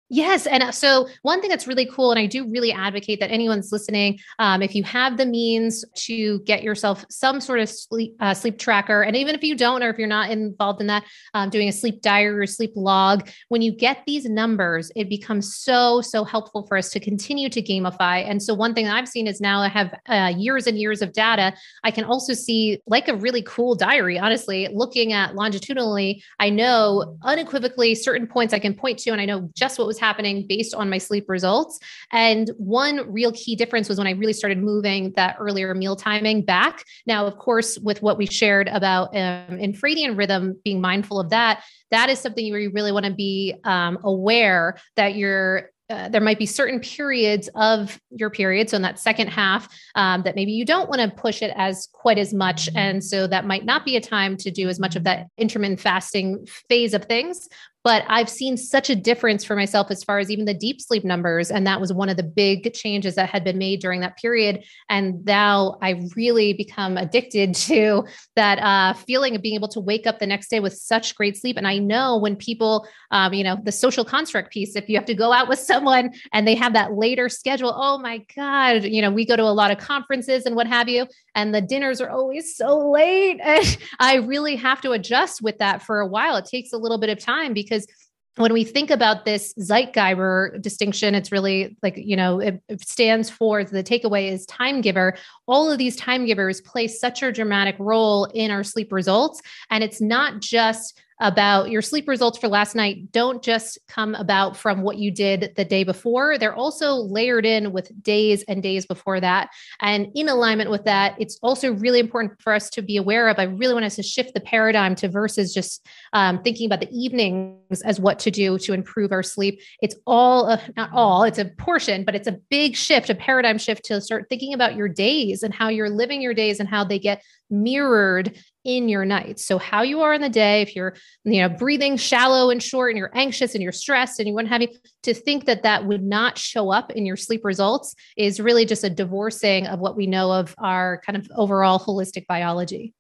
Speaker 3: Yes. And uh, so, one thing that's really cool, and I do really advocate that anyone's listening, um, if you have the means to get yourself some sort of sleep, uh, sleep tracker, and even if you don't, or if you're not involved in that, um, doing a sleep diary or sleep log, when you get these numbers, it becomes so, so helpful for us to continue to gamify. And so, one thing that I've seen is now I have uh, years and years of data. I can also see like a really cool diary, honestly, looking at longitudinally, I know unequivocally certain points I can point to, and I know just what was was happening based on my sleep results. And one real key difference was when I really started moving that earlier meal timing back. Now, of course, with what we shared about um, infradian rhythm, being mindful of that, that is something where you really want to be um, aware that you're uh, there might be certain periods of your period. So in that second half, um, that maybe you don't want to push it as quite as much. And so that might not be a time to do as much of that intermittent fasting phase of things. But I've seen such a difference for myself as far as even the deep sleep numbers. And that was one of the big changes that had been made during that period. And now I really become addicted to that uh, feeling of being able to wake up the next day with such great sleep. And I know when people, um, you know, the social construct piece, if you have to go out with someone and they have that later schedule, oh my God, you know, we go to a lot of conferences and what have you, and the dinners are always so late. And I really have to adjust with that for a while. It takes a little bit of time because because when we think about this Zeitgeber distinction, it's really like, you know, it, it, stands for the takeaway is time giver. All of these time givers play such a dramatic role in our sleep results. And it's not just about your sleep results for last night don't just come about from what you did the day before. They're also layered in with days and days before that. And in alignment with that, it's also really important for us to be aware of. I really want us to shift the paradigm to versus just um, thinking about the evenings as what to do to improve our sleep. It's all, not all, it's a portion, but it's a big shift, a paradigm shift to start thinking about your days and how you're living your days and how they get mirrored in your nights. So how you are in the day, if you're, you know, breathing shallow and short and you're anxious and you're stressed and you wouldn't have you to think that that would not show up in your sleep results is really just a divorcing of what we know of our kind of overall holistic biology.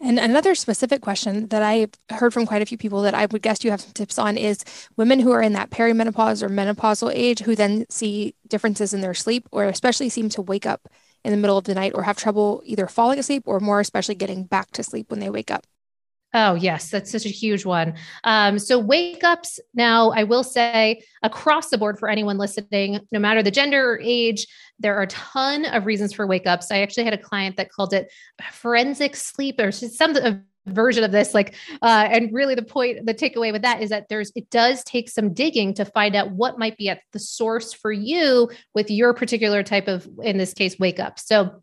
Speaker 2: And another specific question that I heard from quite a few people that I would guess you have some tips on is women who are in that perimenopause or menopausal age who then see differences in their sleep or especially seem to wake up in the middle of the night or have trouble either falling asleep or more especially getting back to sleep when they wake up?
Speaker 3: Oh, yes, that's such a huge one. Um, so, wake ups now, I will say across the board for anyone listening, no matter the gender or age, there are a ton of reasons for wake ups. I actually had a client that called it forensic sleep or some version of this like uh, and really the point the takeaway with that is that there's it does take some digging to find out what might be at the source for you with your particular type of in this case wake up so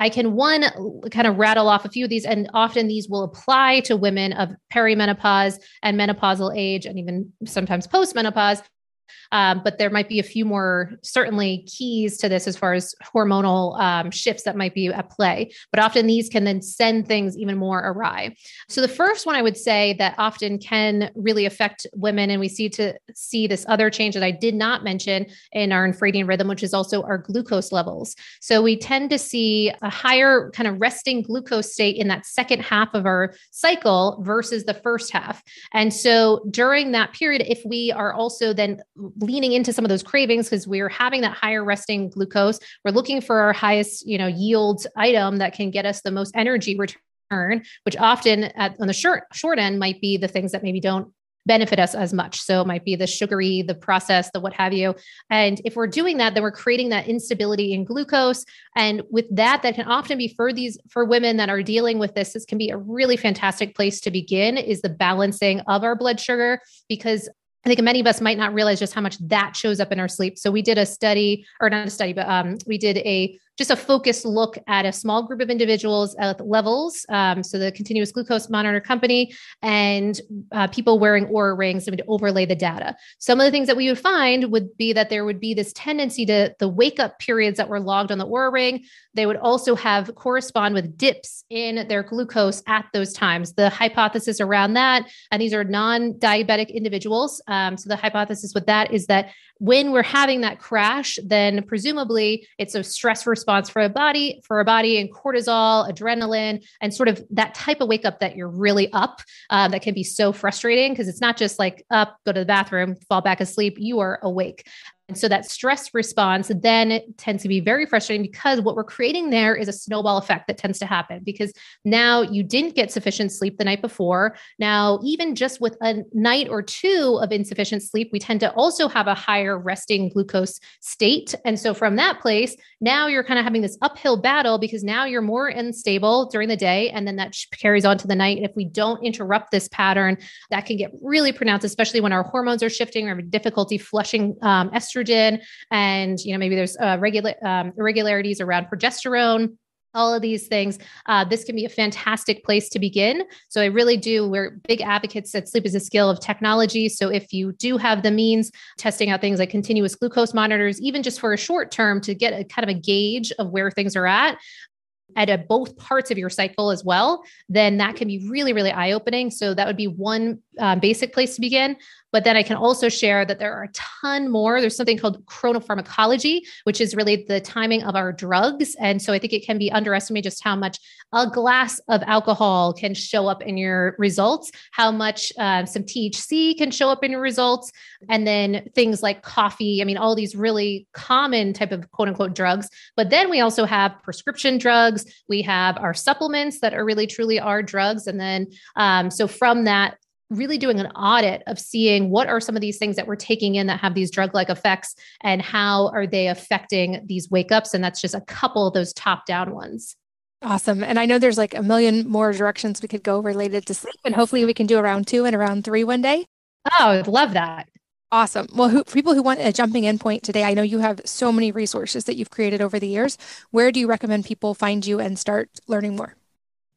Speaker 3: I can one kind of rattle off a few of these, and often these will apply to women of perimenopause and menopausal age, and even sometimes postmenopause. Um, but there might be a few more certainly keys to this as far as hormonal um, shifts that might be at play. But often these can then send things even more awry. So the first one I would say that often can really affect women, and we see to see this other change that I did not mention in our infradian rhythm, which is also our glucose levels. So we tend to see a higher kind of resting glucose state in that second half of our cycle versus the first half. And so during that period, if we are also then leaning into some of those cravings because we're having that higher resting glucose. We're looking for our highest, you know, yield item that can get us the most energy return, which often at, on the short short end might be the things that maybe don't benefit us as much. So it might be the sugary, the processed, the what have you. And if we're doing that, then we're creating that instability in glucose. And with that, that can often be for these for women that are dealing with this, this can be a really fantastic place to begin is the balancing of our blood sugar because I think many of us might not realize just how much that shows up in our sleep. So we did a study, or not a study, but um, we did a just a focused look at a small group of individuals at Levels. Um, so the continuous glucose monitor company and uh, people wearing Oura rings and would overlay the data. Some of the things that we would find would be that there would be this tendency to the wake up periods that were logged on the Oura ring. They would also have correspond with dips in their glucose at those times. The hypothesis around that, and these are non diabetic individuals. Um, so the hypothesis with that is that when we're having that crash, then presumably it's a stress response for a body, for a body, and cortisol, adrenaline, and sort of that type of wake up that you're really up. Um, that can be so frustrating because it's not just like up, go to the bathroom, fall back asleep. You are awake. And so that stress response then tends to be very frustrating because what we're creating there is a snowball effect that tends to happen because now you didn't get sufficient sleep the night before. Now, even just with a night or two of insufficient sleep, we tend to also have a higher resting glucose state. And so from that place, now you're kind of having this uphill battle because now you're more unstable during the day. And then that carries on to the night. And if we don't interrupt this pattern, that can get really pronounced, especially when our hormones are shifting, or have difficulty flushing um, estrogen estrogen, and you know maybe there's uh, regular um, irregularities around progesterone all of these things. Uh, this can be a fantastic place to begin. So I really do. We're big advocates that sleep is a skill of technology. So if you do have the means, testing out things like continuous glucose monitors, even just for a short term to get a kind of a gauge of where things are at. At a, both parts of your cycle as well, then that can be really, really eye opening. So, that would be one um, basic place to begin. But then I can also share that there are a ton more. There's something called chronopharmacology, which is really the timing of our drugs. And so I think it can be underestimated just how much a glass of alcohol can show up in your results, how much uh, some THC can show up in your results, and then things like coffee. I mean, all these really common type of quote unquote drugs. But then we also have prescription drugs. We have our supplements that are really truly our drugs. And then um, so from that, really doing an audit of seeing what are some of these things that we're taking in that have these drug like effects and how are they affecting these wake ups. And that's just a couple of those top down ones.
Speaker 2: Awesome. And I know there's like a million more directions we could go related to sleep, and hopefully we can do around two and around three one day.
Speaker 3: Oh, I'd love that.
Speaker 2: Awesome. Well, who, people who want a jumping in point today, I know you have so many resources that you've created over the years. Where do you recommend people find you and start learning more?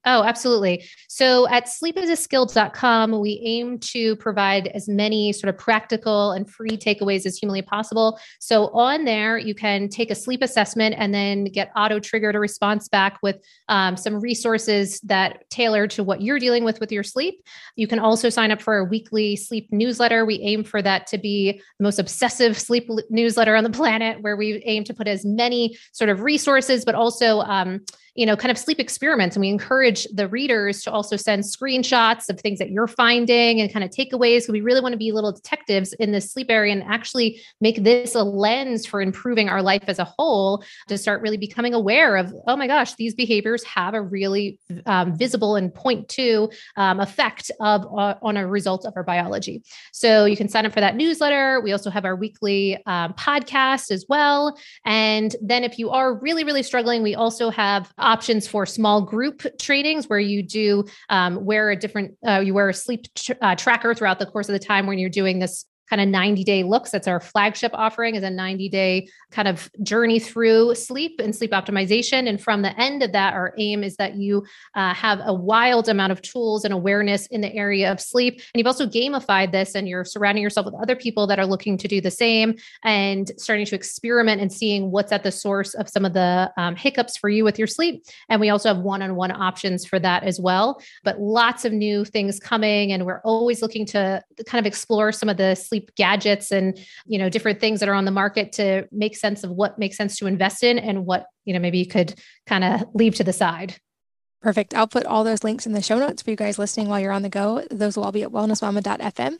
Speaker 3: Oh, absolutely. So at sleepisaskill.com, we aim to provide as many sort of practical and free takeaways as humanly possible. So on there, you can take a sleep assessment and then get auto triggered a response back with um, some resources that tailor to what you're dealing with with your sleep. You can also sign up for a weekly sleep newsletter. We aim for that to be the most obsessive sleep newsletter on the planet, where we aim to put as many sort of resources, but also um, you know, kind of sleep experiments. And we encourage the readers to also send screenshots of things that you're finding and kind of takeaways. We really want to be little detectives in this sleep area and actually make this a lens for improving our life as a whole to start really becoming aware of, oh my gosh, these behaviors have a really um, visible and point to um, effect of uh, on a result of our biology. So you can sign up for that newsletter. We also have our weekly um, podcast as well. And then if you are really, really struggling, we also have options for small group trainings where you do um, wear a different, uh, you wear a sleep tr- uh, tracker throughout the course of the time when you're doing this kind of 90 day looks. That's our flagship offering is a 90 day kind of journey through sleep and sleep optimization. And from the end of that, our aim is that you uh, have a wild amount of tools and awareness in the area of sleep. And you've also gamified this and you're surrounding yourself with other people that are looking to do the same and starting to experiment and seeing what's at the source of some of the um, hiccups for you with your sleep. And we also have one on one options for that as well. But lots of new things coming. And we're always looking to kind of explore some of the sleep sleep gadgets and you know different things that are on the market to make sense of what makes sense to invest in and what you know maybe you could kind of leave to the side
Speaker 2: Perfect. I'll put all those links in the show notes for you guys listening while you're on the go. Those will all be at wellnessmama.fm.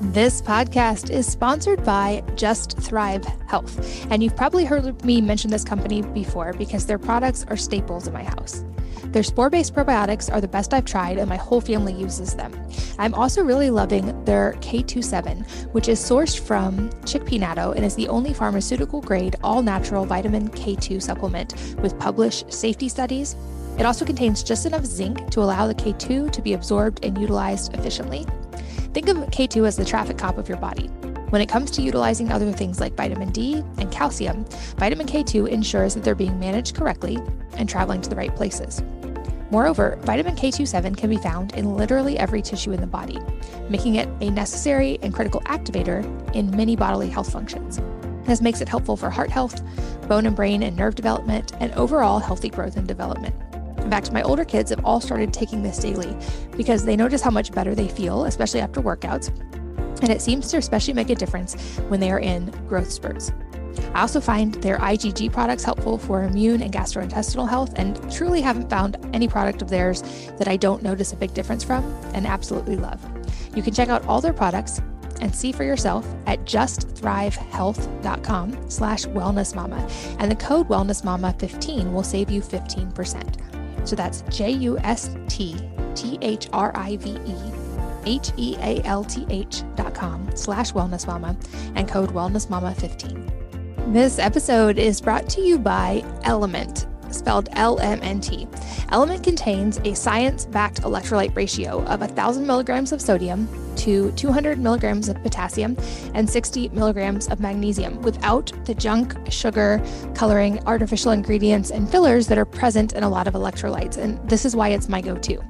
Speaker 2: This podcast is sponsored by Just Thrive Health. And you've probably heard me mention this company before because their products are staples in my house. Their spore based probiotics are the best I've tried, and my whole family uses them. I'm also really loving their K27, which is sourced from chickpea natto and is the only pharmaceutical grade all natural vitamin K2 supplement with published safety studies. It also contains just enough zinc to allow the K2 to be absorbed and utilized efficiently. Think of K2 as the traffic cop of your body. When it comes to utilizing other things like vitamin D and calcium, vitamin K2 ensures that they're being managed correctly and traveling to the right places. Moreover, vitamin K27 can be found in literally every tissue in the body, making it a necessary and critical activator in many bodily health functions. This makes it helpful for heart health, bone and brain and nerve development, and overall healthy growth and development. In fact, my older kids have all started taking this daily because they notice how much better they feel, especially after workouts, and it seems to especially make a difference when they are in growth spurts. I also find their IgG products helpful for immune and gastrointestinal health, and truly haven't found any product of theirs that I don't notice a big difference from and absolutely love. You can check out all their products and see for yourself at justthrivehealth.com slash wellnessmama. And the code wellnessmama15 will save you 15%. So that's J-U-S-T-T-H-R-I-V-E H-E-A-L-T-H dot com slash wellness mama and code wellness mama 15. This episode is brought to you by Element, spelled LMNT. Element contains a science backed electrolyte ratio of 1,000 milligrams of sodium to 200 milligrams of potassium and 60 milligrams of magnesium without the junk, sugar, coloring, artificial ingredients, and fillers that are present in a lot of electrolytes. And this is why it's my go to.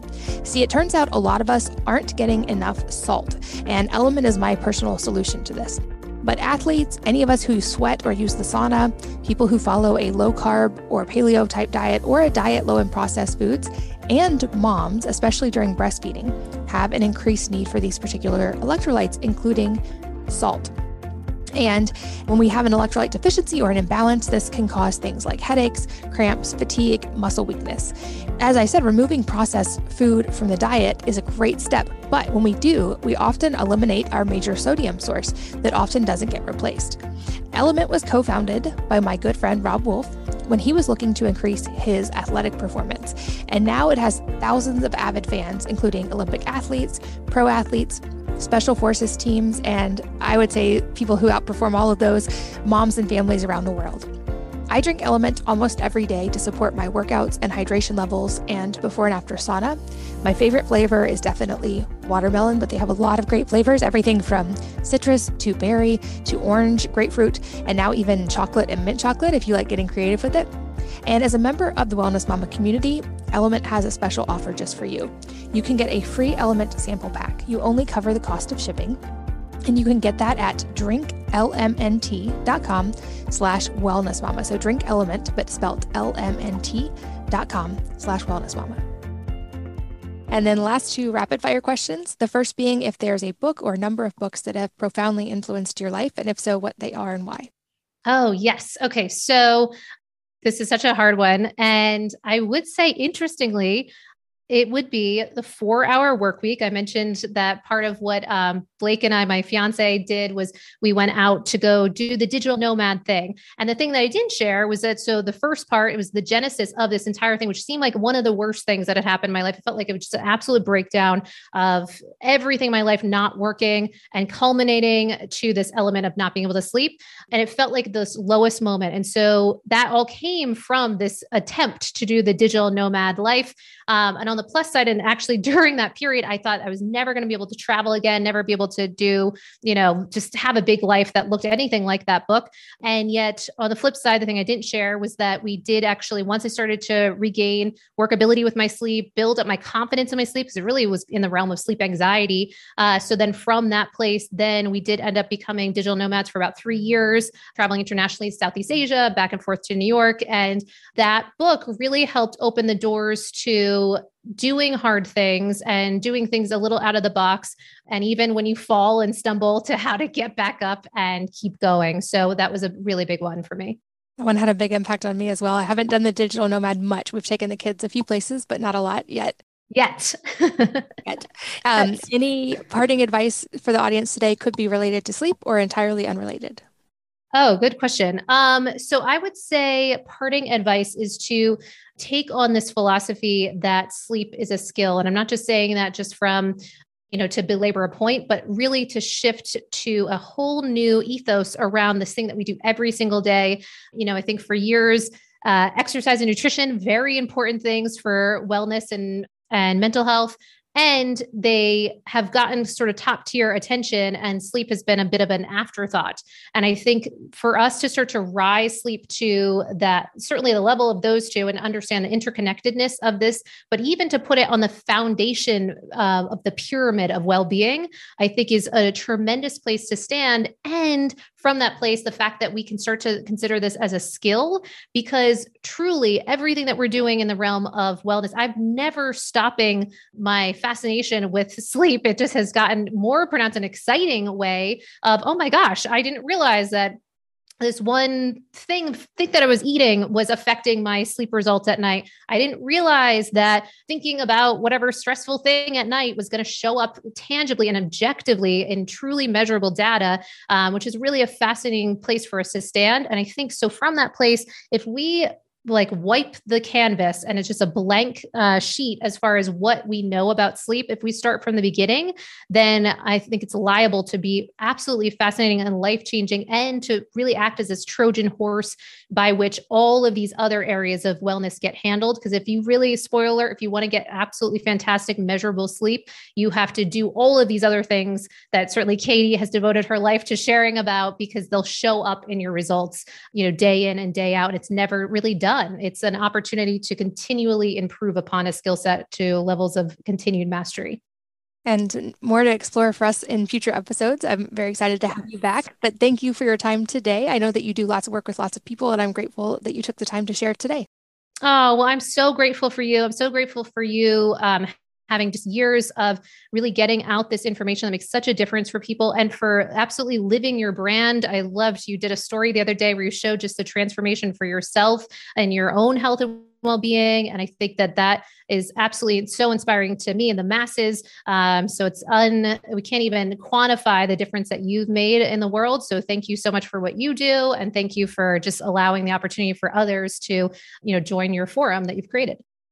Speaker 2: See, it turns out a lot of us aren't getting enough salt, and Element is my personal solution to this. But athletes, any of us who sweat or use the sauna, people who follow a low carb or paleo type diet or a diet low in processed foods, and moms, especially during breastfeeding, have an increased need for these particular electrolytes, including salt. And when we have an electrolyte deficiency or an imbalance, this can cause things like headaches, cramps, fatigue, muscle weakness. As I said, removing processed food from the diet is a great step, but when we do, we often eliminate our major sodium source that often doesn't get replaced. Element was co founded by my good friend Robb Wolf when he was looking to increase his athletic performance. And now it has thousands of avid fans, including Olympic athletes, pro athletes, special forces teams, and I would say people who outperform all of those, moms and families around the world. I drink Element almost every day to support my workouts and hydration levels and before and after sauna. My favorite flavor is definitely watermelon, but they have a lot of great flavors everything from citrus to berry to orange, grapefruit, and now even chocolate and mint chocolate if you like getting creative with it. And as a member of the Wellness Mama community, Element has a special offer just for you. You can get a free Element sample pack. You only cover the cost of shipping. And you can get that at drinklmnt.com slash wellness mama. So drink element, but spelled lmnt.com slash wellness mama. And then last two rapid fire questions. The first being if there's a book or a number of books that have profoundly influenced your life, and if so, what they are and why.
Speaker 3: Oh, yes. Okay. So this is such a hard one. And I would say, interestingly, it would be the four hour work week. I mentioned that part of what um, Blake and I, my fiance, did was we went out to go do the digital nomad thing. And the thing that I didn't share was that so the first part, it was the genesis of this entire thing, which seemed like one of the worst things that had happened in my life. It felt like it was just an absolute breakdown of everything in my life not working and culminating to this element of not being able to sleep. And it felt like this lowest moment. And so that all came from this attempt to do the digital nomad life. Um, and on the plus side, and actually during that period, I thought I was never going to be able to travel again, never be able to do, you know, just have a big life that looked anything like that book. And yet, on the flip side, the thing I didn't share was that we did actually, once I started to regain workability with my sleep, build up my confidence in my sleep, because it really was in the realm of sleep anxiety. Uh, so then from that place, then we did end up becoming digital nomads for about three years, traveling internationally, Southeast Asia, back and forth to New York. And that book really helped open the doors to doing hard things and doing things a little out of the box. And even when you fall and stumble, to how to get back up and keep going. So that was a really big one for me.
Speaker 2: That one had a big impact on me as well. I haven't done the digital nomad much. We've taken the kids a few places, but not a lot yet.
Speaker 3: Yet.
Speaker 2: yet. Um, any parting advice for the audience today could be related to sleep or entirely unrelated?
Speaker 3: Oh, good question. Um, so I would say parting advice is to take on this philosophy that sleep is a skill. And I'm not just saying that just from you know to belabor a point but really to shift to a whole new ethos around this thing that we do every single day you know i think for years uh, exercise and nutrition very important things for wellness and and mental health and they have gotten sort of top tier attention and sleep has been a bit of an afterthought. And i think for us to start to rise sleep to that certainly the level of those two and understand the interconnectedness of this but even to put it on the foundation uh, of the pyramid of well-being i think is a tremendous place to stand. And from that place the fact that we can start to consider this as a skill because truly everything that we're doing in the realm of wellness i've never stopping my fascination with sleep. It just has gotten more pronounced an exciting way of oh my gosh i didn't realize that this one thing think that I was eating was affecting my sleep results at night. I didn't realize that thinking about whatever stressful thing at night was going to show up tangibly and objectively in truly measurable data, um, which is really a fascinating place for us to stand. And I think so. From that place, if we like wipe the canvas and it's just a blank uh, sheet as far as what we know about sleep. If we start from the beginning then i think it's liable to be absolutely fascinating and life changing and to really act as this trojan horse by which all of these other areas of wellness get handled. Because if you really spoiler if you want to get absolutely fantastic measurable sleep you have to do all of these other things that certainly katie has devoted her life to sharing about because they'll show up in your results you know day in and day out. It's never really done done. It's an opportunity to continually improve upon a skill set to levels of continued mastery.
Speaker 2: And more to explore for us in future episodes. I'm very excited to have you back. But thank you for your time today. I know that you do lots of work with lots of people, and I'm grateful that you took the time to share today.
Speaker 3: Oh, well, I'm so grateful for you. I'm so grateful for you um, having just years of really getting out this information that makes such a difference for people and for absolutely living your brand. I loved you did a story the other day where you showed just the transformation for yourself and your own health and well-being. And i think that that is absolutely so inspiring to me and the masses. Um, so it's un we can't even quantify the difference that you've made in the world. So thank you so much for what you do. And thank you for just allowing the opportunity for others to you know join your forum that you've created